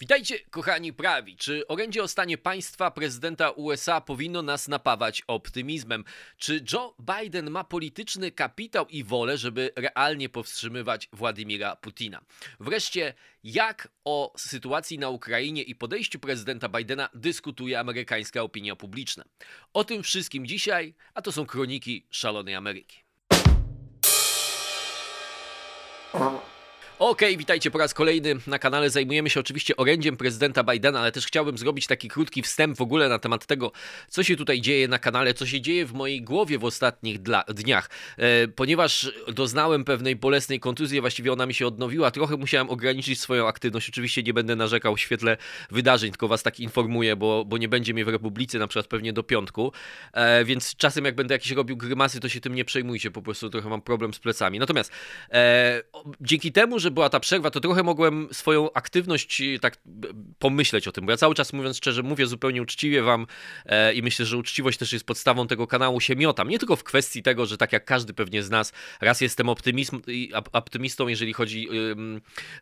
Witajcie, kochani prawi. Czy orędzie o stanie państwa prezydenta USA powinno nas napawać optymizmem? Czy Joe Biden ma polityczny kapitał i wolę, żeby realnie powstrzymywać Władimira Putina? Wreszcie, jak o sytuacji na Ukrainie i podejściu prezydenta Bidena dyskutuje amerykańska opinia publiczna? O tym wszystkim dzisiaj, a to są kroniki szalonej Ameryki. Okay, witajcie po raz kolejny na kanale. Zajmujemy się oczywiście orędziem prezydenta Bidena, ale też chciałbym zrobić taki krótki wstęp w ogóle na temat tego, co się tutaj dzieje na kanale, co się dzieje w mojej głowie w ostatnich dla, dniach. E, ponieważ doznałem pewnej bolesnej kontuzji, właściwie ona mi się odnowiła, trochę musiałem ograniczyć swoją aktywność. Oczywiście nie będę narzekał w świetle wydarzeń, tylko was tak informuję, bo, bo nie będzie mnie w Republice na przykład pewnie do piątku. E, więc czasem jak będę jakieś robił grymasy, to się tym nie przejmujcie, po prostu trochę mam problem z plecami. Natomiast e, dzięki temu, że była ta przerwa, to trochę mogłem swoją aktywność tak pomyśleć o tym, bo ja cały czas mówiąc szczerze, mówię zupełnie uczciwie wam e, i myślę, że uczciwość też jest podstawą tego kanału, się miotam. Nie tylko w kwestii tego, że tak jak każdy pewnie z nas, raz jestem optymistą, jeżeli chodzi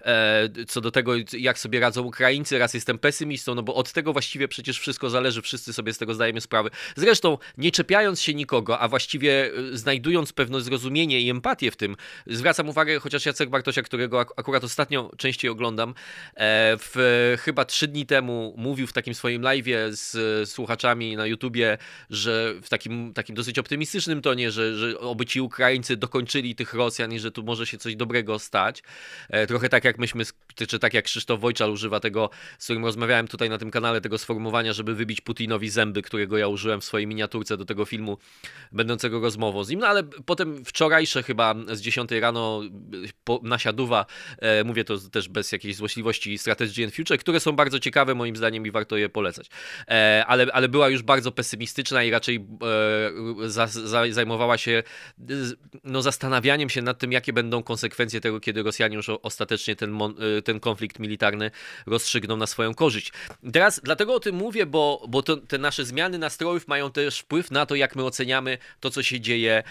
e, co do tego, jak sobie radzą Ukraińcy, raz jestem pesymistą, no bo od tego właściwie przecież wszystko zależy, wszyscy sobie z tego zdajemy sprawę. Zresztą, nie czepiając się nikogo, a właściwie e, znajdując pewne zrozumienie i empatię w tym, zwracam uwagę, chociaż Jacek Bartosia, którego którego akurat ostatnio częściej oglądam, e, w, chyba trzy dni temu mówił w takim swoim live'ie z słuchaczami na YouTubie, że w takim, takim dosyć optymistycznym tonie, że, że oby ci Ukraińcy dokończyli tych Rosjan i że tu może się coś dobrego stać. E, trochę tak jak myśmy, czy tak jak Krzysztof Wojczal używa tego, z którym rozmawiałem tutaj na tym kanale, tego sformułowania, żeby wybić Putinowi zęby, którego ja użyłem w swojej miniaturce do tego filmu, będącego rozmową z nim. No ale potem wczorajsze chyba z 10 rano po, nasiaduwa E, mówię to też bez jakiejś złośliwości Strategy and Future, które są bardzo ciekawe moim zdaniem i warto je polecać. E, ale, ale była już bardzo pesymistyczna i raczej e, za, za, zajmowała się no, zastanawianiem się nad tym, jakie będą konsekwencje tego, kiedy Rosjanie już ostatecznie ten, ten konflikt militarny rozstrzygną na swoją korzyść. teraz dlatego o tym mówię, bo, bo to, te nasze zmiany nastrojów mają też wpływ na to, jak my oceniamy to, co się dzieje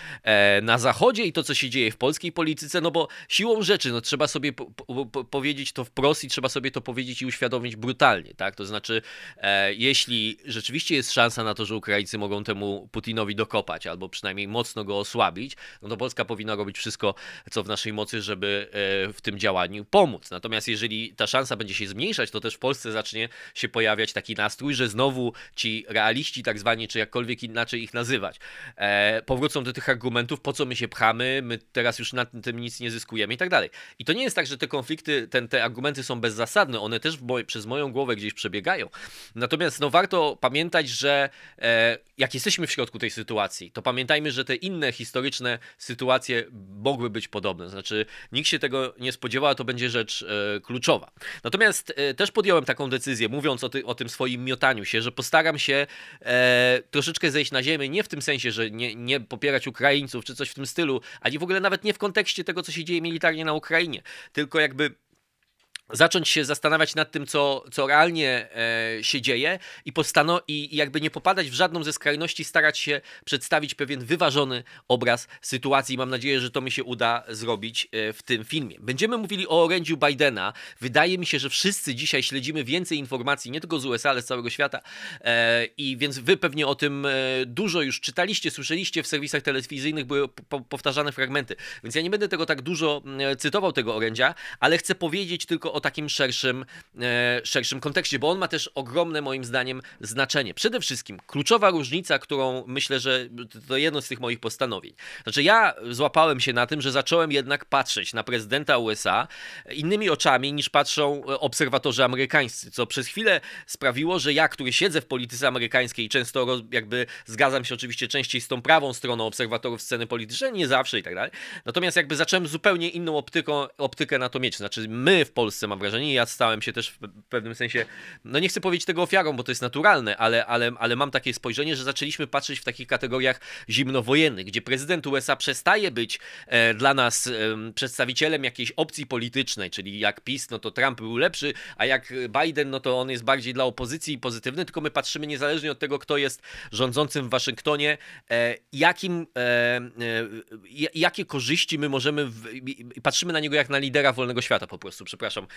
na Zachodzie i to, co się dzieje w polskiej polityce, no bo siłą rzeczy, no trzeba trzeba sobie po, po, powiedzieć to wprost i trzeba sobie to powiedzieć i uświadomić brutalnie, tak? To znaczy, e, jeśli rzeczywiście jest szansa na to, że Ukraińcy mogą temu Putinowi dokopać, albo przynajmniej mocno go osłabić, no to Polska powinna robić wszystko, co w naszej mocy, żeby e, w tym działaniu pomóc. Natomiast jeżeli ta szansa będzie się zmniejszać, to też w Polsce zacznie się pojawiać taki nastrój, że znowu ci realiści, tak zwani, czy jakkolwiek inaczej ich nazywać, e, powrócą do tych argumentów, po co my się pchamy, my teraz już na tym nic nie zyskujemy i tak dalej. I to to nie jest tak, że te konflikty, ten, te argumenty są bezzasadne, one też przez moją głowę gdzieś przebiegają. Natomiast no, warto pamiętać, że e, jak jesteśmy w środku tej sytuacji, to pamiętajmy, że te inne historyczne sytuacje mogły być podobne. Znaczy, nikt się tego nie spodziewał, a to będzie rzecz e, kluczowa. Natomiast e, też podjąłem taką decyzję, mówiąc o, ty, o, tym swoim miotaniu się, że postaram się e, troszeczkę zejść na ziemię, nie w tym sensie, że nie, nie popierać Ukraińców czy coś w tym stylu, ani w ogóle nawet nie w kontekście tego, co się dzieje militarnie na Ukrainie tylko jakby zacząć się zastanawiać nad tym, co, co realnie e, się dzieje i, postano- i jakby nie popadać w żadną ze skrajności, starać się przedstawić pewien wyważony obraz sytuacji. Mam nadzieję, że to mi się uda zrobić e, w tym filmie. Będziemy mówili o orędziu Bidena. Wydaje mi się, że wszyscy dzisiaj śledzimy więcej informacji, nie tylko z USA, ale z całego świata. E, I więc wy pewnie o tym e, dużo już czytaliście, słyszeliście w serwisach telewizyjnych, były po- powtarzane fragmenty. Więc ja nie będę tego tak dużo e, cytował, tego orędzia, ale chcę powiedzieć tylko o takim szerszym, e, szerszym kontekście, bo on ma też ogromne moim zdaniem znaczenie. Przede wszystkim kluczowa różnica, którą myślę, że to jedno z tych moich postanowień. Znaczy ja złapałem się na tym, że zacząłem jednak patrzeć na prezydenta USA innymi oczami niż patrzą obserwatorzy amerykańscy, co przez chwilę sprawiło, że ja, który siedzę w polityce amerykańskiej, często jakby zgadzam się oczywiście częściej z tą prawą stroną obserwatorów sceny politycznej, nie zawsze i tak dalej. Natomiast jakby zacząłem zupełnie inną optyką, optykę na to mieć. Znaczy my w Polsce Polsce, mam wrażenie. Ja stałem się też w pewnym sensie, no nie chcę powiedzieć tego ofiarą, bo to jest naturalne, ale, ale, ale mam takie spojrzenie, że zaczęliśmy patrzeć w takich kategoriach zimnowojennych, gdzie prezydent USA przestaje być e, dla nas e, przedstawicielem jakiejś opcji politycznej, czyli jak PiS, no to Trump był lepszy, a jak Biden, no to on jest bardziej dla opozycji pozytywny, tylko my patrzymy niezależnie od tego, kto jest rządzącym w Waszyngtonie, e, jakim, e, e, jakie korzyści my możemy, w, patrzymy na niego jak na lidera wolnego świata po prostu, przepraszam,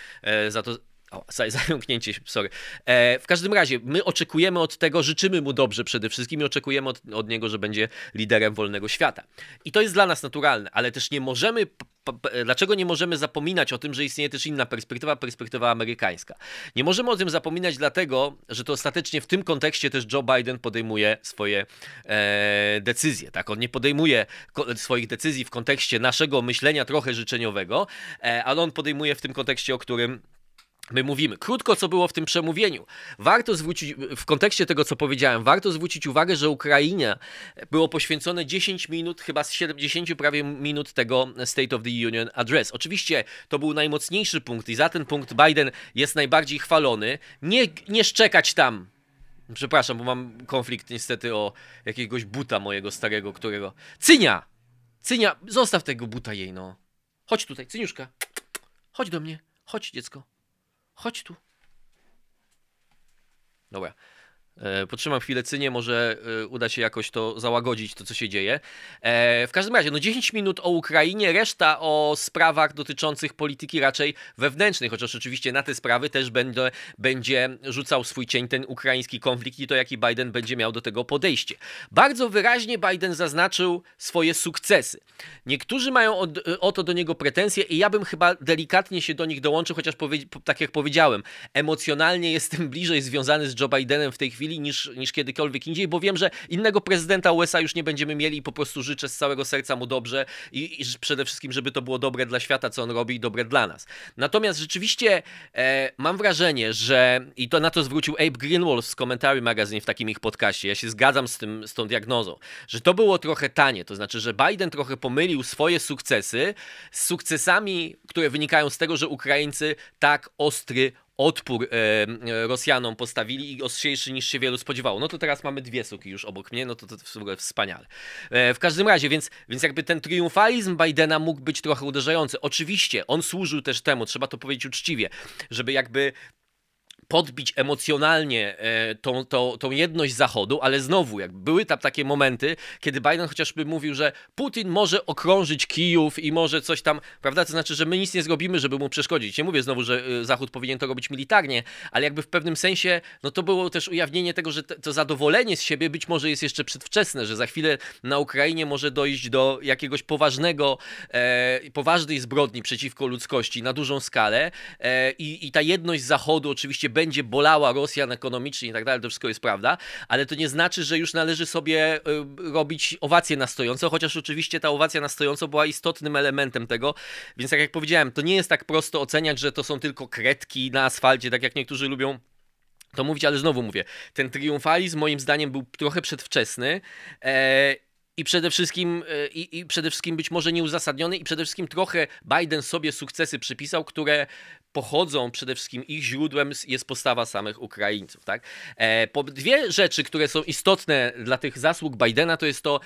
za to O, zająknięcie się, sorry. E, w każdym razie, my oczekujemy od tego, życzymy mu dobrze przede wszystkim i oczekujemy od, od niego, że będzie liderem wolnego świata. I to jest dla nas naturalne, ale też nie możemy dlaczego nie możemy zapominać o tym, że istnieje też inna perspektywa, perspektywa amerykańska? Nie możemy o tym zapominać dlatego, że to ostatecznie w tym kontekście też Joe Biden podejmuje swoje e, decyzje. Tak? On nie podejmuje swoich decyzji w kontekście naszego myślenia trochę życzeniowego, e, ale on podejmuje w tym kontekście, o którym My mówimy krótko, co było w tym przemówieniu. Warto zwrócić, w kontekście tego, co powiedziałem, warto zwrócić uwagę, że Ukrainie było poświęcone 10 minut, chyba z 70 prawie minut tego State of the Union Address. Oczywiście to był najmocniejszy punkt i za ten punkt Biden jest najbardziej chwalony. Nie, nie szczekać tam. Przepraszam, bo mam konflikt niestety o jakiegoś buta mojego starego, którego. Cynia! Cynia, zostaw tego buta jej, no. Chodź tutaj, Cyniuszka. Chodź do mnie. Chodź, dziecko. Chodź tu. Dobra. E, potrzymam chwilę cynię, może e, uda się jakoś to załagodzić, to co się dzieje. E, w każdym razie, no 10 minut o Ukrainie, reszta o sprawach dotyczących polityki raczej wewnętrznej, chociaż oczywiście na te sprawy też będzie, będzie rzucał swój cień ten ukraiński konflikt i to, jaki Biden będzie miał do tego podejście. Bardzo wyraźnie Biden zaznaczył swoje sukcesy. Niektórzy mają od, o to do niego pretensje i ja bym chyba delikatnie się do nich dołączył, chociaż tak jak powiedziałem, emocjonalnie jestem bliżej związany z Joe Bidenem w tej chwili, chwili niż, niż kiedykolwiek indziej, bo wiem, że innego prezydenta USA już nie będziemy mieli i po prostu życzę z całego serca mu dobrze i, i przede wszystkim, żeby to było dobre dla świata, co on robi i dobre dla nas. Natomiast rzeczywiście e, mam wrażenie, że i to na to zwrócił Abe Greenwald z Commentary Magazine w takim ich podcaście, ja się zgadzam z, tym, z tą diagnozą, że to było trochę tanie, to znaczy, że Biden trochę pomylił swoje sukcesy z sukcesami, które wynikają z tego, że Ukraińcy tak ostry odpór e, Rosjanom postawili i ostrzejszy niż się wielu spodziewało. No to teraz mamy dwie suki już obok mnie, no to, to w ogóle wspaniale. E, w każdym razie, więc, więc jakby ten triumfalizm Bidena mógł być trochę uderzający. Oczywiście, on służył też temu, trzeba to powiedzieć uczciwie, żeby jakby podbić emocjonalnie e, tą, tą, tą jedność Zachodu, ale znowu, jak były tam takie momenty, kiedy Biden chociażby mówił, że Putin może okrążyć Kijów i może coś tam, prawda? To znaczy, że my nic nie zrobimy, żeby mu przeszkodzić. Nie mówię znowu, że e, Zachód powinien to robić militarnie, ale jakby w pewnym sensie, no to było też ujawnienie tego, że to zadowolenie z siebie być może jest jeszcze przedwczesne, że za chwilę na Ukrainie może dojść do jakiegoś poważnego, e, poważnej zbrodni przeciwko ludzkości na dużą skalę e, i, i ta jedność Zachodu oczywiście będzie bolała Rosjan ekonomicznie i tak dalej, to wszystko jest prawda, ale to nie znaczy, że już należy sobie y, robić owację na stojąco, chociaż oczywiście ta owacja na stojąco była istotnym elementem tego, więc tak jak powiedziałem, to nie jest tak prosto oceniać, że to są tylko kredki na asfalcie, tak jak niektórzy lubią to mówić, ale znowu mówię, ten triumfalizm moim zdaniem był trochę przedwczesny. E, i przede wszystkim e, i, i, przede wszystkim być może nieuzasadniony i przede wszystkim trochę Biden sobie sukcesy przypisał, które pochodzą przede wszystkim ich źródłem jest postawa samych Ukraińców. Tak? E, dwie rzeczy, które są istotne dla tych zasług Bidena, to jest to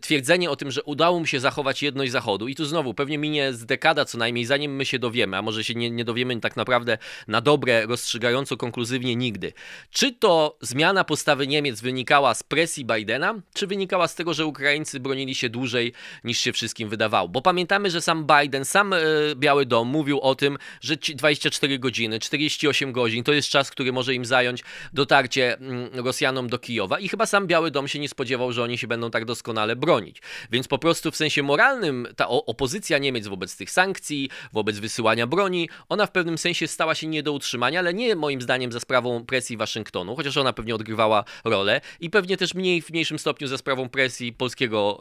twierdzenie o tym, że udało mu się zachować jedność Zachodu. I tu znowu pewnie minie z dekada co najmniej, zanim my się dowiemy, a może się nie, nie dowiemy tak naprawdę na dobre, rozstrzygająco konkluzywnie nigdy. Czy to zmiana postawy Niemiec wynikała z presji Bidena, czy wynikała z tego, że Ukraińcy bronili się dłużej niż się wszystkim wydawało? Bo pamiętamy, że sam Biden, sam e, Biały Dom mówił o tym, że ci 24 godziny, 48 godzin to jest czas, który może im zająć dotarcie mm, Rosjanom do Kijowa i chyba sam Biały Dom się nie spodziewał, że oni się będą tak doskonale bronić. Więc po prostu w sensie moralnym ta opozycja Niemiec wobec tych sankcji, wobec wysyłania broni, ona w pewnym sensie stała się nie do utrzymania, ale nie moim zdaniem za sprawą presji Waszyngtonu, chociaż ona pewnie odgrywała rolę i pewnie też mniej w mniejszym stopniu za sprawą presji polskiego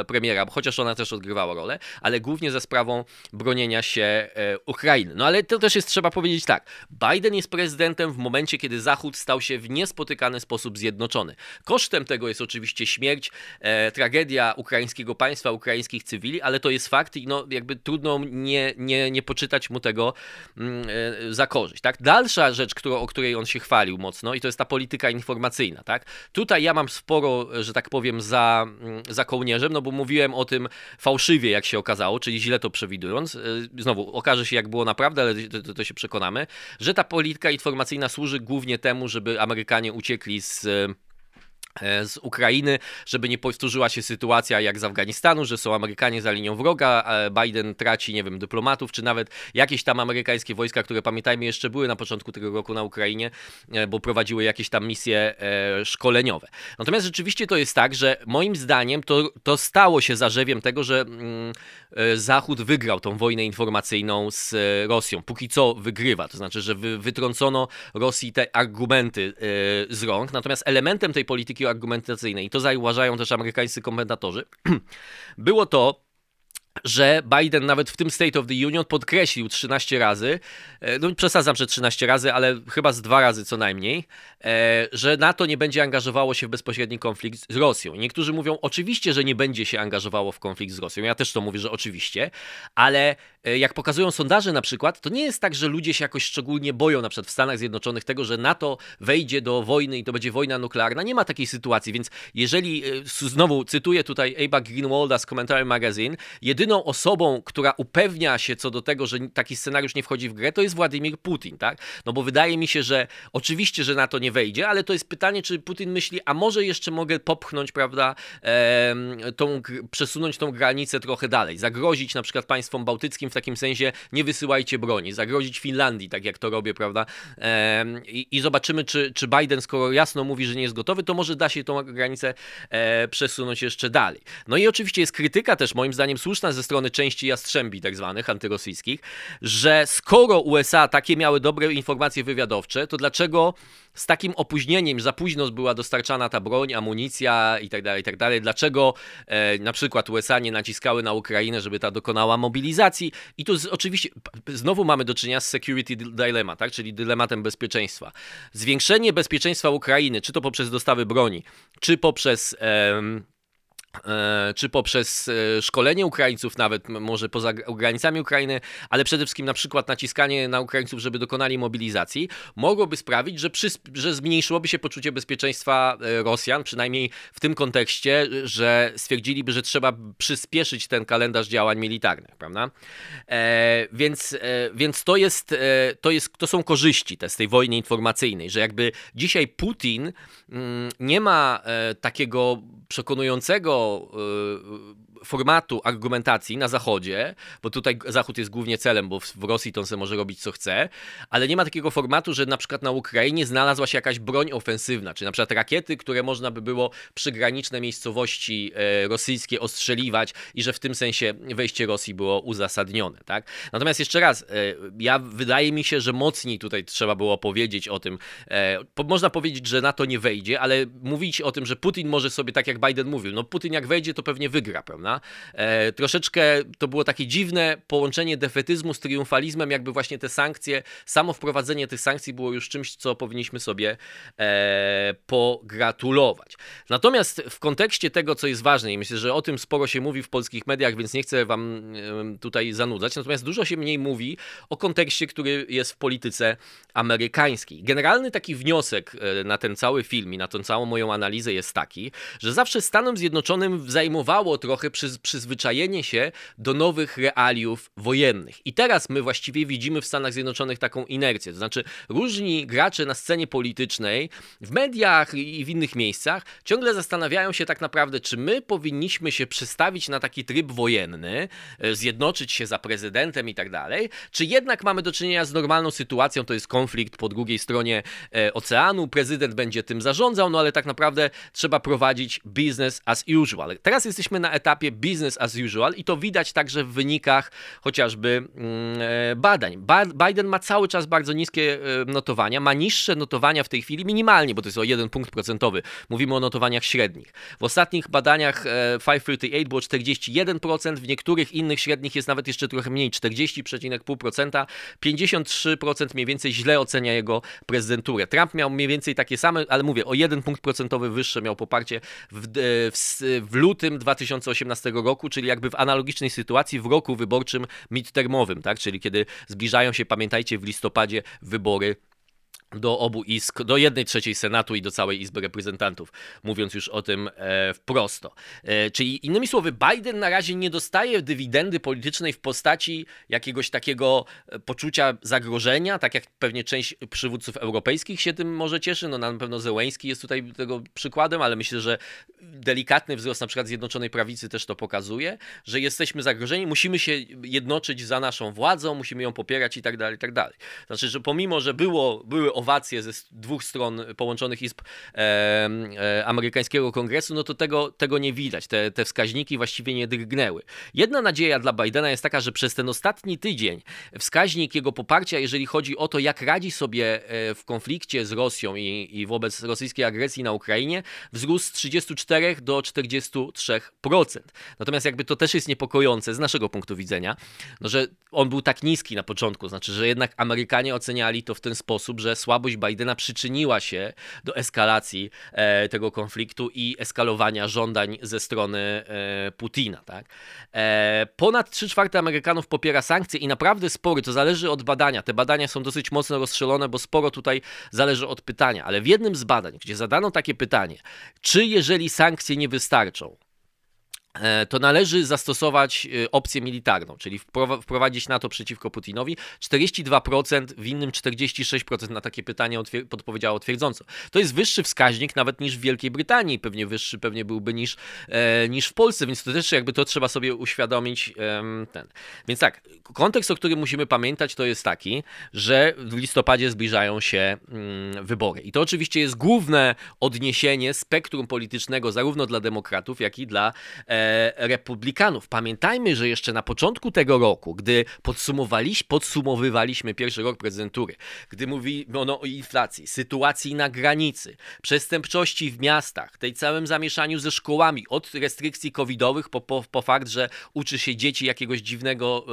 e, premiera, chociaż ona też odgrywała rolę, ale głównie za sprawą bronienia się e, Ukrainy. No ale to też jest, trzeba powiedzieć tak, Biden jest prezydentem w momencie, kiedy Zachód stał się w niespotykany sposób zjednoczony. Kosztem tego jest oczywiście śmierć, e, tragedia ukraińskiego państwa, ukraińskich cywili, ale to jest fakt i no, jakby trudno nie, nie, nie poczytać mu tego mm, e, za korzyść. Tak? Dalsza rzecz, którą, o której on się chwalił mocno i to jest ta polityka informacyjna. Tak? Tutaj ja mam sporo, że tak powiem, za, mm, za kołnierzem, no bo mówiłem o tym fałszywie, jak się okazało, czyli źle to przewidując. E, znowu, okaże się, jak było naprawdę, ale to, to się przekonamy, że ta polityka informacyjna służy głównie temu, żeby Amerykanie uciekli z E, z Ukrainy, żeby nie powtórzyła się sytuacja jak z Afganistanu, że są Amerykanie za linią wroga, Biden traci, nie wiem, dyplomatów, czy nawet jakieś tam amerykańskie wojska, które pamiętajmy jeszcze były na początku tego roku na Ukrainie, e, bo prowadziły jakieś tam misje e, szkoleniowe. Natomiast rzeczywiście to jest tak, że moim zdaniem to, to stało się zarzewiem tego, że mm, Zachód wygrał tą wojnę informacyjną z Rosją. Póki co wygrywa, to znaczy, że wy, wytrącono Rosji te argumenty z rąk, natomiast elementem tej polityki argumentacyjnej, i to zauważają też amerykańscy komentatorzy, było to, że Biden nawet w tym State of the Union podkreślił 13 razy, e, no przesadzam, że 13 razy, ale chyba z dwa razy co najmniej, e, że NATO nie będzie angażowało się w bezpośredni konflikt z Rosją. Niektórzy mówią oczywiście, że nie będzie się angażowało w konflikt z Rosją. Ja też to mówię, że oczywiście, ale e, jak pokazują sondaże na przykład, to nie jest tak, że ludzie się jakoś szczególnie boją na przykład w Stanach Zjednoczonych tego, że NATO wejdzie do wojny i to będzie wojna nuklearna. Nie ma takiej sytuacji, więc jeżeli, znowu cytuję tutaj Abe'a Greenwalda z Commentary Magazine, jedyny jedyną osobą, która upewnia się co do tego, że taki scenariusz nie wchodzi w grę, to jest Władimir Putin, tak? No bo wydaje mi się, że oczywiście, że na to nie wejdzie, ale to jest pytanie, czy Putin myśli, a może jeszcze mogę popchnąć, prawda, tą, przesunąć tą granicę trochę dalej, zagrozić na przykład państwom bałtyckim w takim sensie, nie wysyłajcie broni, zagrozić Finlandii, tak jak to robię, prawda? I, i, zobaczymy, czy, czy Biden, skoro jasno mówi, że nie jest gotowy, to może da się tą granicę e, przesunąć jeszcze dalej. No i oczywiście jest krytyka też, moim zdaniem, słuszna ze strony części jastrzębi tak zwanych, antyrosyjskich, że skoro USA takie miały dobre informacje wywiadowcze, to dlaczego z takim opóźnieniem, za późno była dostarczana ta broń, amunicja i tak dalej, i tak dalej. Dlaczego e, na przykład USA nie naciskały na Ukrainę, żeby ta dokonała mobilizacji? I tu z, oczywiście znowu mamy do czynienia z security dilemma, tak? czyli dylematem bezpieczeństwa. Zwiększenie bezpieczeństwa Ukrainy, czy to poprzez dostawy broni, czy poprzez E, czy poprzez e, szkolenie Ukraińców, nawet może poza granicami Ukrainy, ale przede wszystkim na przykład naciskanie na Ukraińców, żeby dokonali mobilizacji, mogłoby sprawić, że, że zmniejszyłoby się poczucie bezpieczeństwa e, Rosjan, przynajmniej w tym kontekście, że stwierdziliby, że trzeba przyspieszyć ten kalendarz działań militarnych, prawda? E, więc, e, więc to jest, e, to jest, to są korzyści te z tej wojny informacyjnej, że jakby dzisiaj Putin mm, nie ma takiego przekonującego uh, formatu argumentacji na Zachodzie, bo tutaj Zachód jest głównie celem, bo w Rosji to on sobie może robić co chce, ale nie ma takiego formatu, że na przykład na Ukrainie znalazła się jakaś broń ofensywna, czy na przykład rakiety, które można by było przygraniczne miejscowości e, rosyjskie ostrzeliwać i że w tym sensie wejście Rosji było uzasadnione, tak? Natomiast jeszcze raz, e, ja wydaje mi się, że mocniej tutaj trzeba było powiedzieć o tym, e, można powiedzieć, że NATO nie wejdzie, ale mówić o tym, że Putin może sobie, tak jak Biden mówił, no Putin jak wejdzie, to pewnie wygra, prawda? E, troszeczkę to było takie dziwne połączenie defetyzmu z triumfalizmem, jakby właśnie te sankcje, samo wprowadzenie tych sankcji było już czymś, co powinniśmy sobie e, pogratulować. Natomiast w kontekście tego, co jest ważne, i myślę, że o tym sporo się mówi w polskich mediach, więc nie chcę wam e, tutaj zanudzać, natomiast dużo się mniej mówi o kontekście, który jest w polityce amerykańskiej. Generalny taki wniosek e, na ten cały film i na tę całą moją analizę jest taki, że zawsze Stanom Zjednoczonym zajmowało trochę przy przyzwyczajenie się do nowych realiów wojennych. I teraz my właściwie widzimy w Stanach Zjednoczonych taką inercję. To znaczy, różni gracze na scenie politycznej, w mediach i w innych miejscach ciągle zastanawiają się tak naprawdę, czy my powinniśmy się przestawić na taki tryb wojenny, e, zjednoczyć się za prezydentem i tak dalej, czy jednak mamy do czynienia z normalną sytuacją, to jest konflikt po drugiej stronie e, oceanu, prezydent będzie tym zarządzał, no ale tak naprawdę trzeba prowadzić business as usual. Teraz jesteśmy na etapie business as usual i to widać także w wynikach chociażby mm, e, badań. Biden ma cały czas bardzo niskie e, notowania, ma niższe notowania w tej chwili minimalnie, bo to jest o jeden punkt procentowy. Mówimy o notowaniach średnich. W ostatnich badaniach 538 e, było 41%, w niektórych innych średnich jest nawet jeszcze trochę mniej, 40,5%, 53% mniej więcej źle ocenia jego prezydenturę. Trump miał mniej więcej takie same, ale mówię, o jeden punkt procentowy wyższe miał poparcie w, w, w lutym 2018 roku, czyli jakby w analogicznej sytuacji w roku wyborczym midtermowym, tak? czyli kiedy zbliżają się, pamiętajcie, w listopadzie wybory do obu izb, do jednej trzeciej Senatu i do całej Izby Reprezentantów, mówiąc już o tym e, wprosto. E, czyli innymi słowy, Biden na razie nie dostaje dywidendy politycznej w postaci jakiegoś takiego e, poczucia zagrożenia, tak jak pewnie część przywódców europejskich się tym może cieszy. No na pewno Zełęński jest tutaj tego przykładem, ale myślę, że delikatny wzrost na przykład Zjednoczonej Prawicy też to pokazuje, że jesteśmy zagrożeni, musimy się jednoczyć za naszą władzą, musimy ją popierać i tak dalej, i tak dalej. Znaczy, że pomimo, że było, były owacje ze dwóch stron połączonych izb e, e, amerykańskiego kongresu, no to tego, tego nie widać. Te, te wskaźniki właściwie nie drgnęły. Jedna nadzieja dla Bidena jest taka, że przez ten ostatni tydzień wskaźnik jego poparcia, jeżeli chodzi o to, jak radzi sobie e, w konflikcie z Rosją i, i wobec rosyjskiej agresji na Ukrainie, wzrósł z 34 do 43%. Natomiast jakby to też jest niepokojące z naszego punktu widzenia, no, że on był tak niski na początku, znaczy, że jednak Amerykanie oceniali to w ten sposób, że słabość Bidena przyczyniła się do eskalacji e, tego konfliktu i eskalowania żądań ze strony e, Putina. Tak? E, ponad 3 czwarte Amerykanów popiera sankcje i naprawdę spory, to zależy od badania. Te badania są dosyć mocno rozstrzelone, bo sporo tutaj zależy od pytania, ale w jednym z badań, gdzie zadano takie pytanie, czy jeżeli sankcje nie wystarczą, to należy zastosować e, opcję militarną, czyli wprowadzić NATO przeciwko Putinowi. 42%, w innym 46% na takie pytanie podpowiedziało twierdząco. To jest wyższy wskaźnik nawet niż w Wielkiej Brytanii, pewnie wyższy pewnie byłby niż, e, niż w Polsce, więc to też jakby to trzeba sobie uświadomić e, ten. Więc tak, kontekst, o którym musimy pamiętać to jest taki, że w listopadzie zbliżają się mm, wybory. I to oczywiście jest główne odniesienie spektrum politycznego zarówno dla demokratów, jak i dla e, republikanów. Pamiętajmy, że jeszcze na początku tego roku, gdy podsumowaliśmy, podsumowywaliśmy pierwszy rok prezydentury, gdy mówiono o inflacji, sytuacji na granicy, przestępczości w miastach, tej całym zamieszaniu ze szkołami, od restrykcji covidowych po, po, po fakt, że uczy się dzieci jakiegoś dziwnego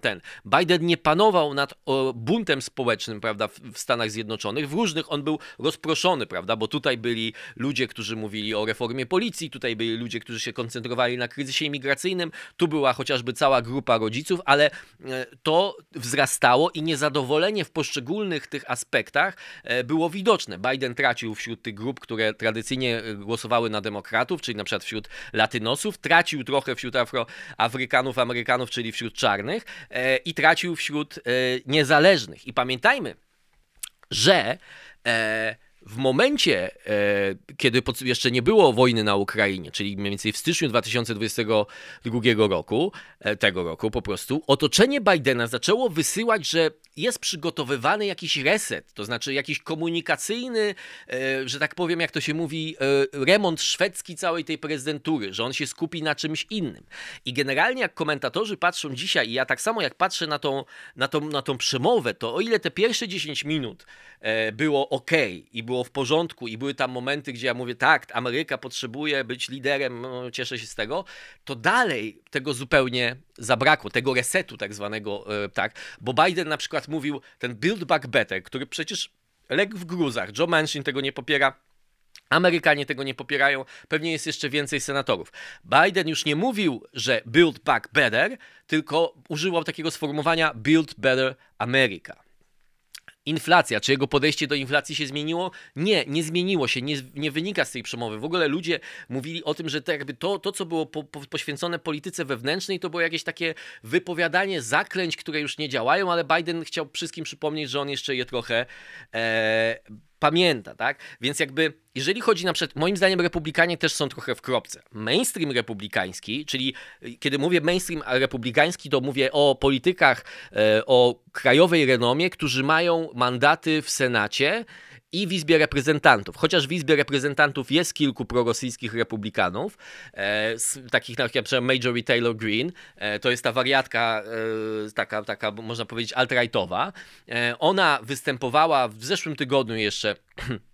ten. Biden nie panował nad buntem społecznym, prawda, w Stanach Zjednoczonych. W różnych on był rozproszony, prawda, bo tutaj byli ludzie, którzy mówili o reformie policji, tutaj byli ludzie, którzy się koncentrowali na kryzysie imigracyjnym, tu była chociażby cała grupa rodziców, ale e, to wzrastało i niezadowolenie w poszczególnych tych aspektach e, było widoczne. Biden tracił wśród tych grup, które tradycyjnie e, głosowały na demokratów, czyli na przykład wśród latynosów, tracił trochę wśród Afroafrykanów, Amerykanów, czyli wśród czarnych i tracił wśród niezależnych. I pamiętajmy, że w momencie, e, kiedy jeszcze nie było wojny na Ukrainie, czyli mniej więcej w styczniu 2022 roku, e, tego roku po prostu, otoczenie Bidena zaczęło wysyłać, że jest przygotowywany jakiś reset, to znaczy jakiś komunikacyjny, e, że tak powiem, jak to się mówi, remont szwedzki całej tej prezydentury, że on się skupi na czymś innym. I generalnie jak komentatorzy patrzą dzisiaj, i ja tak samo jak patrzę na tą, na tą, na tą przemowę, to o ile te pierwsze 10 minut było ok i było w porządku i były tam momenty, gdzie ja mówię, tak, Ameryka potrzebuje być liderem, no, cieszę się z tego, to dalej tego zupełnie zabrakło, tego resetu tak zwanego, e, tak, bo Biden na przykład mówił, ten Build Back Better, który przecież legł w gruzach, Joe Manchin tego nie popiera, Amerykanie tego nie popierają, pewnie jest jeszcze więcej senatorów. Biden już nie mówił, że Build Back Better, tylko używał takiego sformułowania Build Better America. Inflacja, czy jego podejście do inflacji się zmieniło? Nie, nie zmieniło się, nie, nie wynika z tej przemowy. W ogóle ludzie mówili o tym, że to, jakby to, to co było po, po, poświęcone polityce wewnętrznej, to było jakieś takie wypowiadanie zaklęć, które już nie działają, ale Biden chciał wszystkim przypomnieć, że on jeszcze je trochę e, pamięta, tak? Więc jakby, jeżeli chodzi na przykład, moim zdaniem republikanie też są trochę w kropce. Mainstream republikański, czyli y, kiedy mówię mainstream republikański, to mówię o politykach e, o krajowej renomie, którzy mają mandaty w Senacie, i w Izbie Reprezentantów. Chociaż w Izbie Reprezentantów jest kilku prorosyjskich republikanów, e, takich na przykład Marjorie Taylor Greene, e, to jest ta wariatka, e, taka, taka można powiedzieć alt-rightowa. E, ona występowała w zeszłym tygodniu jeszcze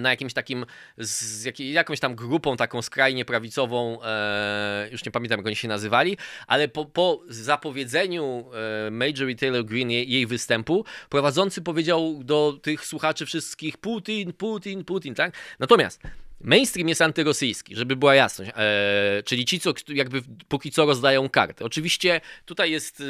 na jakimś takim, z jak, jakąś tam grupą taką skrajnie prawicową, e, już nie pamiętam jak oni się nazywali, ale po, po zapowiedzeniu e, Marjorie Taylor Greene jej, jej, występu, prowadzący powiedział do tych słuchaczy wszystkich Putin, Putin, Putin, tak? Natomiast Mainstream jest antyrosyjski, żeby była jasność, eee, czyli ci, co jakby póki co rozdają karty. Oczywiście tutaj jest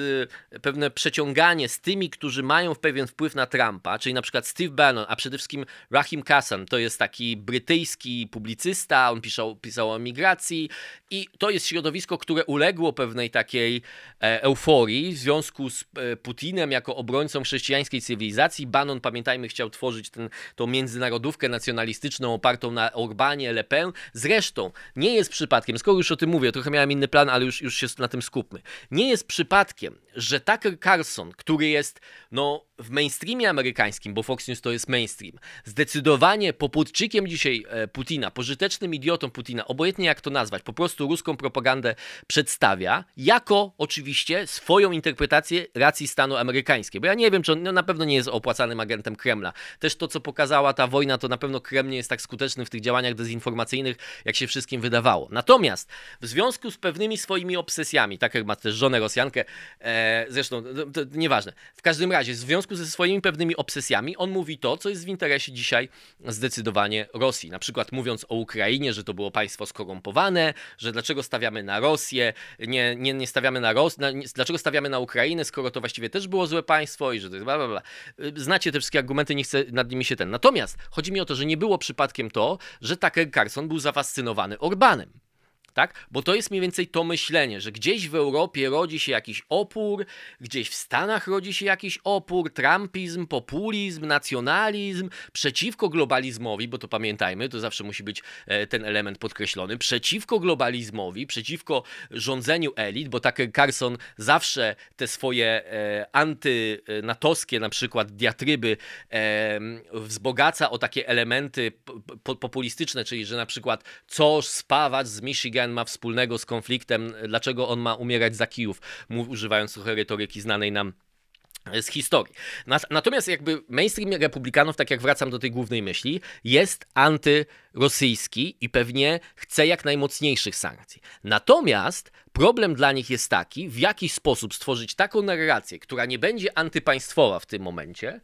e, pewne przeciąganie z tymi, którzy mają pewien wpływ na Trumpa, czyli na przykład Steve Bannon, a przede wszystkim Rahim Kassan, to jest taki brytyjski publicysta, on pisał, pisał o migracji i to jest środowisko, które uległo pewnej takiej e, euforii w związku z e, Putinem jako obrońcą chrześcijańskiej cywilizacji. Bannon, pamiętajmy, chciał tworzyć tą międzynarodówkę nacjonalistyczną opartą na Orbanie, Le Pen. Zresztą nie jest przypadkiem, skoro już o tym mówię, trochę miałem inny plan, ale już, już się na tym skupmy. Nie jest przypadkiem, że Tucker Carlson, który jest no, w mainstreamie amerykańskim, bo Fox News to jest mainstream, zdecydowanie poputczykiem dzisiaj e, Putina, pożytecznym idiotą Putina, obojętnie jak to nazwać, po prostu ruską propagandę przedstawia, jako oczywiście swoją interpretację racji stanu amerykańskiej. Bo ja nie wiem, czy on no, na pewno nie jest opłacanym agentem Kremla. Też to, co pokazała ta wojna, to na pewno Kreml nie jest tak skuteczny w tych działaniach dezinformacyjnych, jak się wszystkim wydawało. Natomiast w związku z pewnymi swoimi obsesjami, jak ma też żonę Rosjankę, e, zresztą to, to, nieważne, w każdym razie, w związku ze swoimi pewnymi obsesjami, on mówi to, co jest w interesie dzisiaj zdecydowanie Rosji. Na przykład mówiąc o Ukrainie, że to było państwo skorumpowane, że dlaczego stawiamy na Rosję, nie, nie, nie stawiamy na Rosję, dlaczego stawiamy na Ukrainę, skoro to właściwie też było złe państwo i że to jest bla, bla, bla. Znacie te wszystkie argumenty, nie chcę nad nimi się ten. Natomiast chodzi mi o to, że nie było przypadkiem to, że Tucker Carlson był zafascynowany Orbanem tak? Bo to jest mniej więcej to myślenie, że gdzieś w Europie rodzi się jakiś opór, gdzieś w Stanach rodzi się jakiś opór, trumpizm, populizm, nacjonalizm przeciwko globalizmowi, bo to pamiętajmy, to zawsze musi być e, ten element podkreślony, przeciwko globalizmowi, przeciwko rządzeniu elit, bo Tucker Carlson zawsze te swoje e, antynatowskie na przykład diatryby e, wzbogaca o takie elementy populistyczne, czyli że na przykład coś spawać z Michigan ma wspólnego z konfliktem, dlaczego on ma umierać za Kijów, używając trochę retoryki znanej nam z historii. Natomiast jakby mainstream republikanów, tak jak wracam do tej głównej myśli, jest antyrosyjski i pewnie chce jak najmocniejszych sankcji. Natomiast problem dla nich jest taki, w jaki sposób stworzyć taką narrację, która nie będzie antypaństwowa w tym momencie,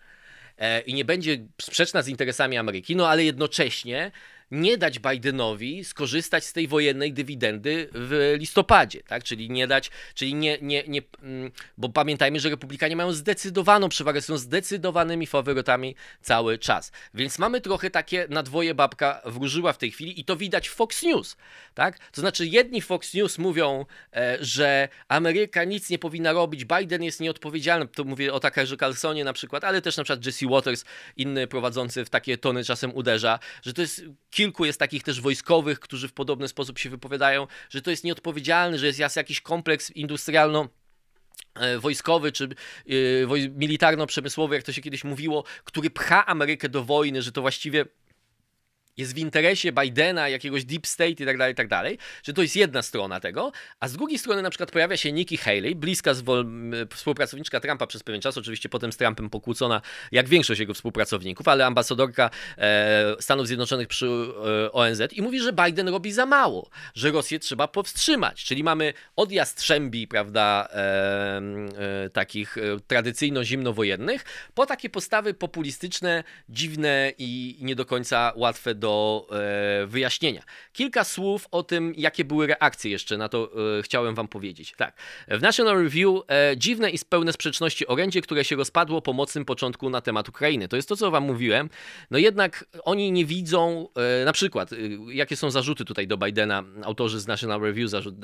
e, i nie będzie sprzeczna z interesami Ameryki, no ale jednocześnie nie dać Bidenowi skorzystać z tej wojennej dywidendy w listopadzie, tak? Czyli nie dać, czyli nie, nie, nie, mm, bo pamiętajmy, że republikanie mają zdecydowaną przewagę, są zdecydowanymi faworytami cały czas. Więc mamy trochę takie nadwoje babka wróżyła w tej chwili i to widać w Fox News, tak? To znaczy jedni Fox News mówią, e, że Ameryka nic nie powinna robić, Biden jest nieodpowiedzialny, to mówię o Tuckerze Carlsonie na przykład, ale też na przykład Jesse Waters, inny prowadzący w takie tony czasem uderza, że to jest kilku jest takich też wojskowych, którzy w podobny sposób się wypowiadają, że to jest nieodpowiedzialne, że jest jakiś kompleks industrialno e, wojskowy czy yy, militarno-przemysłowy, jak to się kiedyś mówiło, który pcha Amerykę do wojny, że to właściwie jest w interesie Bidena, jakiegoś deep state i tak dalej, i tak dalej, że to jest jedna strona tego, a z drugiej strony na przykład pojawia się Nikki Haley, bliska współpracowniczka Trumpa przez pewien czas, oczywiście potem z Trumpem pokłócona, jak większość jego współpracowników, ale ambasadorka e, Stanów Zjednoczonych przy e, ONZ i mówi, że Biden robi za mało, że Rosję trzeba powstrzymać, czyli mamy odjazd Trzębi, prawda, e, e takich e, tradycyjno-zimnowojennych, po takie postawy populistyczne, dziwne i nie do końca łatwe do do e, wyjaśnienia. Kilka słów o tym, jakie były reakcje jeszcze na to e, chciałem wam powiedzieć. Tak, w National Review e, dziwne i pełne sprzeczności orędzie, które się rozpadło po mocnym początku na temat Ukrainy. To jest to, co wam mówiłem. No jednak oni nie widzą, na przykład, jakie są zarzuty tutaj do Bidena, autorzy z National Review zarzut,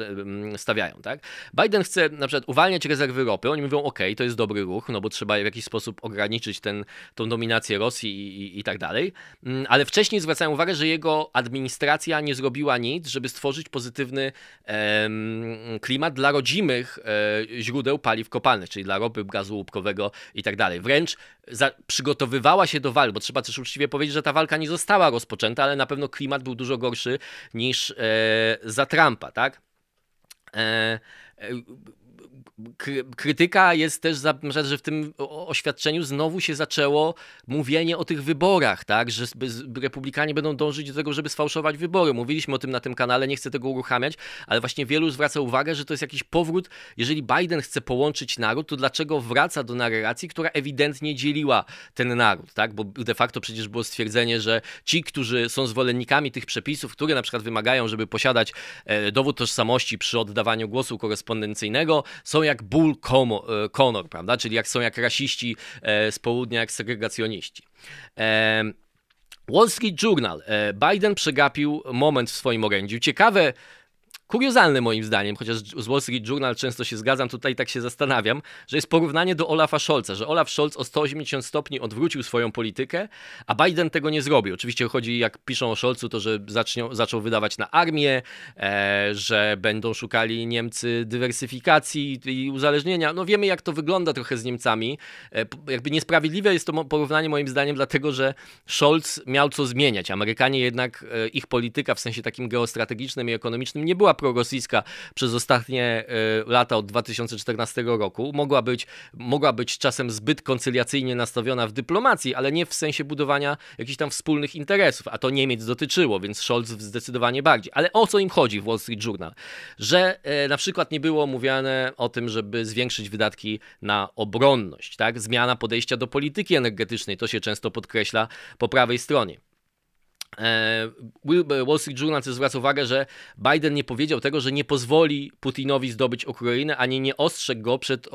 stawiają, tak? Biden chce na przykład uwalniać rezerwy ropy, oni mówią, ok, to jest dobry ruch, no bo trzeba w jakiś sposób ograniczyć ten, tą dominację Rosji i, i, i tak dalej, mm, ale wcześniej zwracają zwracają uwagę, że jego administracja nie zrobiła nic, żeby stworzyć pozytywny klimat dla rodzimych e, źródeł paliw kopalnych, czyli dla ropy, gazu łupkowego i tak dalej. Wręcz za, przygotowywała się do walki, bo trzeba też uczciwie powiedzieć, że ta walka nie została rozpoczęta, ale na pewno klimat był dużo gorszy niż e, za Trumpa, tak? E, krytyka jest też, za, że w tym oświadczeniu znowu się zaczęło mówienie o tych wyborach, tak, że republikanie będą dążyć do tego, żeby sfałszować wybory. Mówiliśmy o tym na tym kanale, nie chcę tego uruchamiać, ale właśnie wielu zwraca uwagę, że to jest jakiś powrót, jeżeli Biden chce połączyć naród, to dlaczego wraca do narracji, która ewidentnie dzieliła ten naród, tak, bo de facto przecież było stwierdzenie, że ci, którzy są zwolennikami tych przepisów, które na przykład wymagają, żeby posiadać e, dowód tożsamości przy oddawaniu głosu korespondencyjnego, są jak Bull e, Connor, prawda? Czyli jak są jak rasiści e, z południa, jak segregacjoniści. Wall Street Journal. Biden przegapił moment w swoim orędziu. Ciekawe, kuriozalne moim zdaniem, chociaż z Wall Street Journal często się zgadzam, tutaj tak się zastanawiam, że jest porównanie do Olafa Scholza, że Olaf Scholz o 180 stopni odwrócił swoją politykę, a Biden tego nie zrobił. Oczywiście chodzi, jak piszą o Scholzu, to że zaczną, zaczął wydawać na armię, e, że będą szukali Niemcy dywersyfikacji i uzależnienia. No wiemy, jak to wygląda trochę z Niemcami. E, jakby niesprawiedliwe jest to porównanie moim zdaniem, dlatego że Scholz miał co zmieniać. Amerykanie jednak, e, ich polityka w sensie takim geostrategicznym i ekonomicznym nie była prorosyjska przez ostatnie e, lata od 2014 roku. Mogła być, mogła być czasem zbyt koncyliacyjnie nastawiona w dyplomacji, ale nie w sensie budowania jakichś tam wspólnych interesów, a to Niemiec dotyczyło, więc Scholz zdecydowanie bardziej. Ale o co im chodzi w Wall Street Journal? Że e, na przykład nie było mówione o tym, żeby zwiększyć wydatki na obronność, tak? Zmiana podejścia do polityki energetycznej, to się często podkreśla po prawej stronie. E, Wall Street Journal też zwraca uwagę, że Biden nie powiedział tego, że nie pozwoli Putinowi zdobyć Ukrainy, ani nie ostrzegł go przed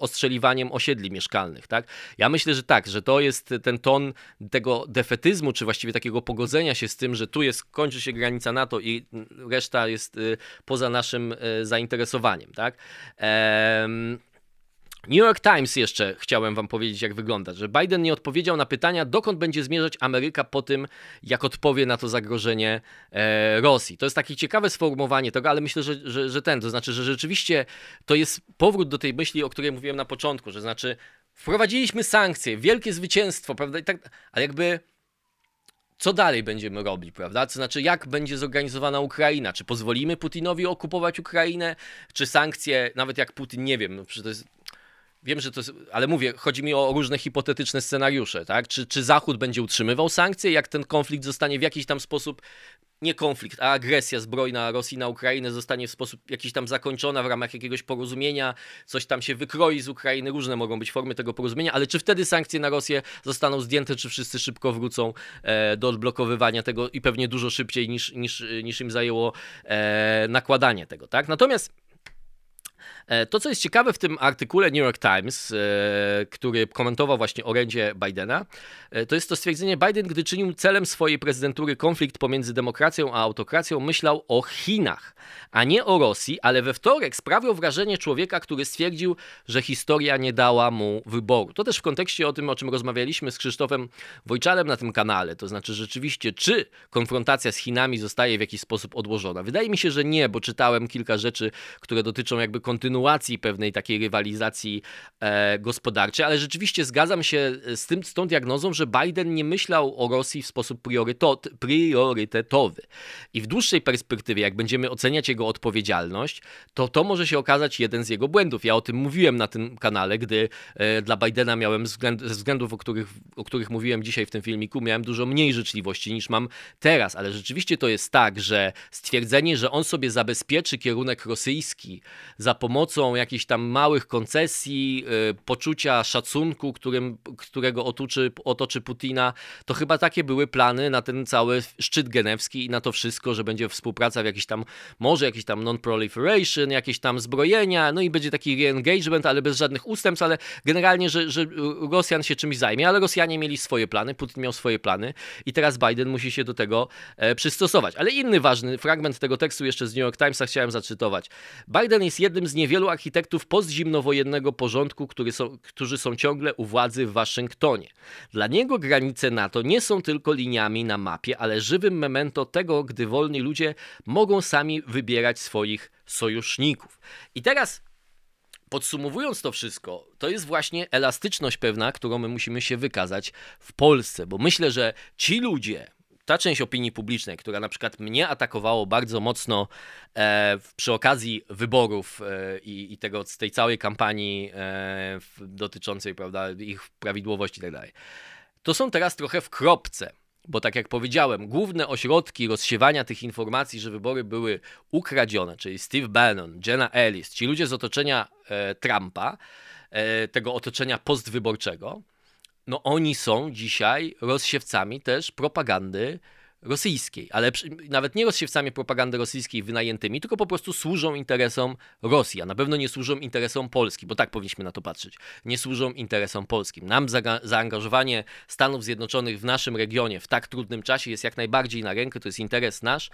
ostrzeliwaniem osiedli mieszkalnych. Tak? Ja myślę, że tak, że to jest ten ton tego defetyzmu, czy właściwie takiego pogodzenia się z tym, że tu jest, kończy się granica NATO i reszta jest y, poza naszym y, zainteresowaniem. Tak? Ehm, New York Times jeszcze chciałem wam powiedzieć, jak wygląda, że Biden nie odpowiedział na pytania, dokąd będzie zmierzać Ameryka po tym, jak odpowie na to zagrożenie e, Rosji. To jest takie ciekawe sformułowanie tego, ale myślę, że, że, że ten, to znaczy, że rzeczywiście to jest powrót do tej myśli, o której mówiłem na początku, że znaczy wprowadziliśmy sankcje, wielkie zwycięstwo, prawda, i tak, ale jakby co dalej będziemy robić, prawda? To znaczy, jak będzie zorganizowana Ukraina? Czy pozwolimy Putinowi okupować Ukrainę? Czy sankcje, nawet jak Putin, nie wiem, no, to jest Wiem, że to ale mówię, chodzi mi o różne hipotetyczne scenariusze, tak? Czy, czy Zachód będzie utrzymywał sankcje, jak ten konflikt zostanie w jakiś tam sposób, nie konflikt, a agresja zbrojna Rosji na Ukrainę zostanie w sposób jakiś tam zakończona w ramach jakiegoś porozumienia, coś tam się wykroi z Ukrainy, różne mogą być formy tego porozumienia, ale czy wtedy sankcje na Rosję zostaną zdjęte, czy wszyscy szybko wrócą e, do odblokowywania tego i pewnie dużo szybciej niż, niż, niż im zajęło e, nakładanie tego, tak? Natomiast to, co jest ciekawe w tym artykule New York Times, e, który komentował właśnie orędzie Bidena, e, to jest to stwierdzenie, Biden, gdy czynił celem swojej prezydentury konflikt pomiędzy demokracją a autokracją, myślał o Chinach, a nie o Rosji, ale we wtorek sprawił wrażenie człowieka, który stwierdził, że historia nie dała mu wyboru. To też w kontekście o tym, o czym rozmawialiśmy z Krzysztofem Wojczalem na tym kanale, to znaczy rzeczywiście, czy konfrontacja z Chinami zostaje w jakiś sposób odłożona. Wydaje mi się, że nie, bo czytałem kilka rzeczy, które dotyczą jakby kontynuacji kontynuacji pewnej takiej rywalizacji e, gospodarczej, ale rzeczywiście zgadzam się z, tym, z tą diagnozą, że Biden nie myślał o Rosji w sposób priorytetowy. I w dłuższej perspektywie, jak będziemy oceniać jego odpowiedzialność, to to może się okazać jeden z jego błędów. Ja o tym mówiłem na tym kanale, gdy e, dla Bidena miałem względ, ze względów, o których, o których mówiłem dzisiaj w tym filmiku, miałem dużo mniej życzliwości niż mam teraz, ale rzeczywiście to jest tak, że stwierdzenie, że on sobie zabezpieczy kierunek rosyjski za pomocą pomocą jakichś tam małych koncesji, y, poczucia szacunku, którym, którego otoczy, otoczy Putina, to chyba takie były plany na ten cały szczyt genewski i na to wszystko, że będzie współpraca w jakiś tam, może jakiś tam non-proliferation, jakieś tam zbrojenia, no i będzie taki re-engagement, ale bez żadnych ustępstw, ale generalnie, że, że Rosjan się czymś zajmie, ale Rosjanie mieli swoje plany, Putin miał swoje plany i teraz Biden musi się do tego e, przystosować. Ale inny ważny fragment tego tekstu jeszcze z New York Timesa chciałem zacytować. Biden jest jednym z niewielu wielu architektów postzimnowojennego porządku, są, którzy są ciągle u władzy w Waszyngtonie. Dla niego granice NATO nie są tylko liniami na mapie, ale żywym memento tego, gdy wolni ludzie mogą sami wybierać swoich sojuszników. I teraz Podsumowując to wszystko, to jest właśnie elastyczność pewna, którą my musimy się wykazać w Polsce, bo myślę, że ci ludzie, ta część opinii publicznej, która na przykład mnie atakowało bardzo mocno e, przy okazji wyborów e, i, tego, z tej całej kampanii e, dotyczącej prawda, ich prawidłowości i tak to są teraz trochę w kropce. Bo tak jak powiedziałem, główne ośrodki rozsiewania tych informacji, że wybory były ukradzione, czyli Steve Bannon, Jenna Ellis, ci ludzie z otoczenia e, Trumpa, e, tego otoczenia postwyborczego, no oni są dzisiaj rozsiewcami też propagandy rosyjskiej, ale nawet nie rozsiewcami propagandy rosyjskiej wynajętymi, tylko po prostu służą interesom Rosji, a na pewno nie służą interesom Polski, bo tak powinniśmy na to patrzeć. Nie służą interesom polskim. Nam za zaangażowanie Stanów Zjednoczonych w naszym regionie w tak trudnym czasie jest jak najbardziej na rękę, to jest interes nasz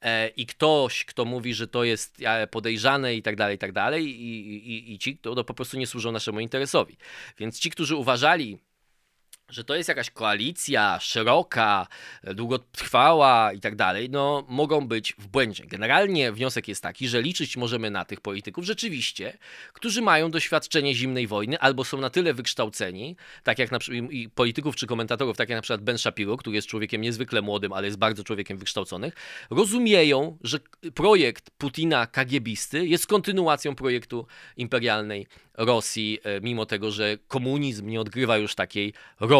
e, i ktoś, kto mówi, że to jest e, podejrzane i tak dalej, i tak dalej i, i, i ci, to, to po prostu nie służą naszemu interesowi. Więc ci, którzy uważali, że to jest jakaś koalicja szeroka, długotrwała i tak dalej, no mogą być w błędzie. Generalnie wniosek jest taki, że liczyć możemy na tych polityków rzeczywiście, którzy mają doświadczenie zimnej wojny albo są na tyle wykształceni, tak jak na przykład polityków czy komentatorów, tak jak na przykład Ben Shapiro, który jest człowiekiem niezwykle młodym, ale jest bardzo człowiekiem wykształconym, rozumieją, że projekt Putina kagiebisty jest kontynuacją projektu imperialnej Rosji, e, mimo tego, że komunizm nie odgrywa już takiej roli.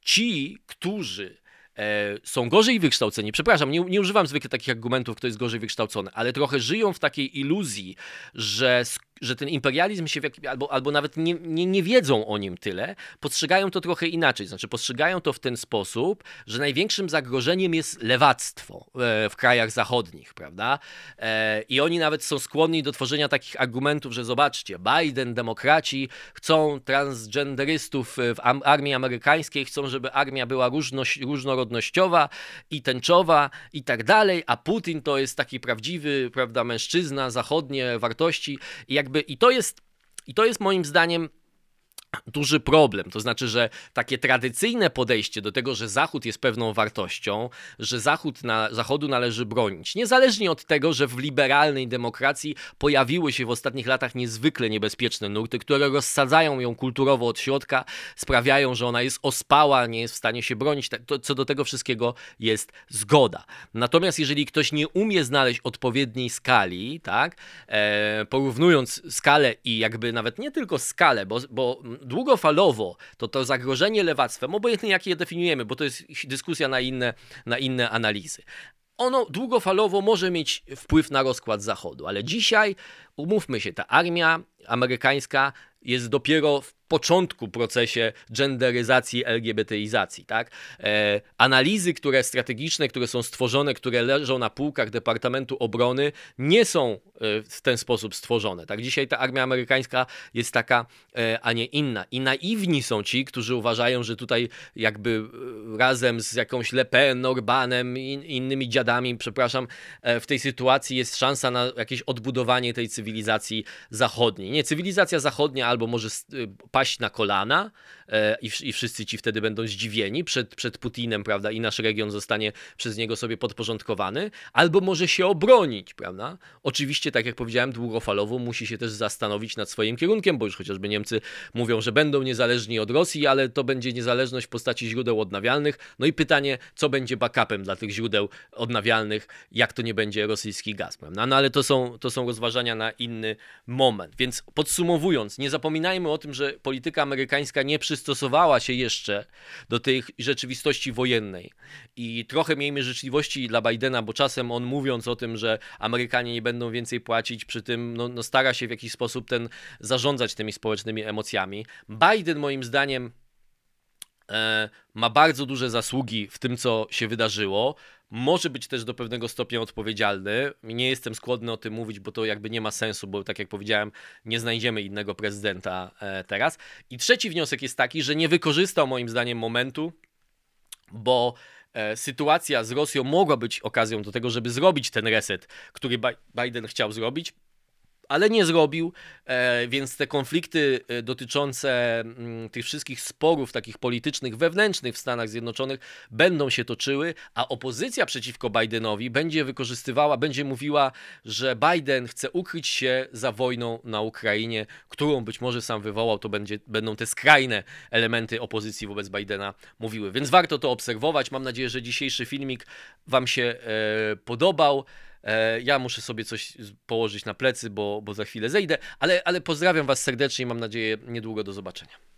Ci, którzy e, są gorzej wykształceni, przepraszam, nie, nie używam zwykle takich argumentów, kto jest gorzej wykształcony, ale trochę żyją w takiej iluzji, że że ten imperializm się albo, albo nawet nie, nie, nie wiedzą o nim tyle, postrzegają to trochę inaczej. Znaczy, postrzegają to w ten sposób, że największym zagrożeniem jest lewactwo e, w krajach zachodnich, prawda? E, I oni nawet są skłonni do tworzenia takich argumentów, że zobaczcie, Biden, demokraci chcą transgenderystów w armii amerykańskiej, chcą, żeby armia była różność, różnorodnościowa i tęczowa i tak dalej, a Putin to jest taki prawdziwy, prawda, mężczyzna, zachodnie wartości i jakby i to jest, i to jest moim zdaniem duży problem. To znaczy, że takie tradycyjne podejście do tego, że Zachód jest pewną wartością, że Zachód na, Zachodu należy bronić, niezależnie od tego, że w liberalnej demokracji pojawiły się w ostatnich latach niezwykle niebezpieczne nurty, które rozsadzają ją kulturowo od środka, sprawiają, że ona jest ospała, nie jest w stanie się bronić. Tak, to, co do tego wszystkiego jest zgoda. Natomiast jeżeli ktoś nie umie znaleźć odpowiedniej skali, tak, e, porównując skalę i jakby nawet nie tylko skalę, bo, bo długofalowo to to zagrożenie lewactwem, obojętnie jak je definiujemy, bo to jest dyskusja na inne, na inne analizy. Ono długofalowo może mieć wpływ na rozkład Zachodu, ale dzisiaj, umówmy się, ta armia amerykańska jest dopiero w początku procesie genderyzacji, LGBTizacji, tak? E, analizy, które strategiczne, które są stworzone, które leżą na półkach Departamentu Obrony, nie są w ten sposób stworzone, tak? Dzisiaj ta armia amerykańska jest taka, e, a nie inna. I naiwni są ci, którzy uważają, że tutaj jakby e, razem z jakąś Le Pen, Orbanem i innymi dziadami, przepraszam, e, w tej sytuacji jest szansa na jakieś odbudowanie tej cywilizacji zachodniej. Nie, cywilizacja zachodnia albo może paść na kolana i, i wszyscy ci wtedy będą zdziwieni przed, przed Putinem, prawda, i nasz region zostanie przez niego sobie podporządkowany, albo może się obronić, prawda. Oczywiście, tak jak powiedziałem, długofalowo musi się też zastanowić nad swoim kierunkiem, bo już chociażby Niemcy mówią, że będą niezależni od Rosji, ale to będzie niezależność w postaci źródeł odnawialnych. No i pytanie, co będzie backupem dla tych źródeł odnawialnych, jak to nie będzie rosyjski gaz, prawda. No ale to są, to są rozważania na inny moment. Więc podsumowując, nie zapominajmy o tym, że polityka amerykańska nie przystosowała się jeszcze do tej rzeczywistości wojennej. I trochę miejmy życzliwości dla Bidena, bo czasem on mówiąc o tym, że Amerykanie nie będą więcej płacić, przy tym no, no stara się w jakiś sposób ten zarządzać tymi społecznymi emocjami. Biden moim zdaniem e, ma bardzo duże zasługi w tym, co się wydarzyło może być też do pewnego stopnia odpowiedzialny. Nie jestem skłonny o tym mówić, bo to jakby nie ma sensu, bo tak jak powiedziałem, nie znajdziemy innego prezydenta e, teraz. I trzeci wniosek jest taki, że nie wykorzystał moim zdaniem momentu, bo sytuacja z Rosją mogła być okazją do tego, żeby zrobić ten reset, który Biden chciał zrobić, ale nie zrobił, e, więc te konflikty e, dotyczące mm, tych wszystkich sporów takich politycznych, wewnętrznych w Stanach Zjednoczonych będą się toczyły, a opozycja przeciwko Bidenowi będzie wykorzystywała, będzie mówiła, że Biden chce ukryć się za wojną na Ukrainie, którą być może sam wywołał, to będzie, będą te skrajne elementy opozycji wobec Bidena mówiły. Więc warto to obserwować. Mam nadzieję, że dzisiejszy filmik Wam się e, podobał. E, ja muszę sobie coś położyć na plecy, bo, bo za chwilę zejdę, ale, ale pozdrawiam Was serdecznie i mam nadzieję niedługo do zobaczenia.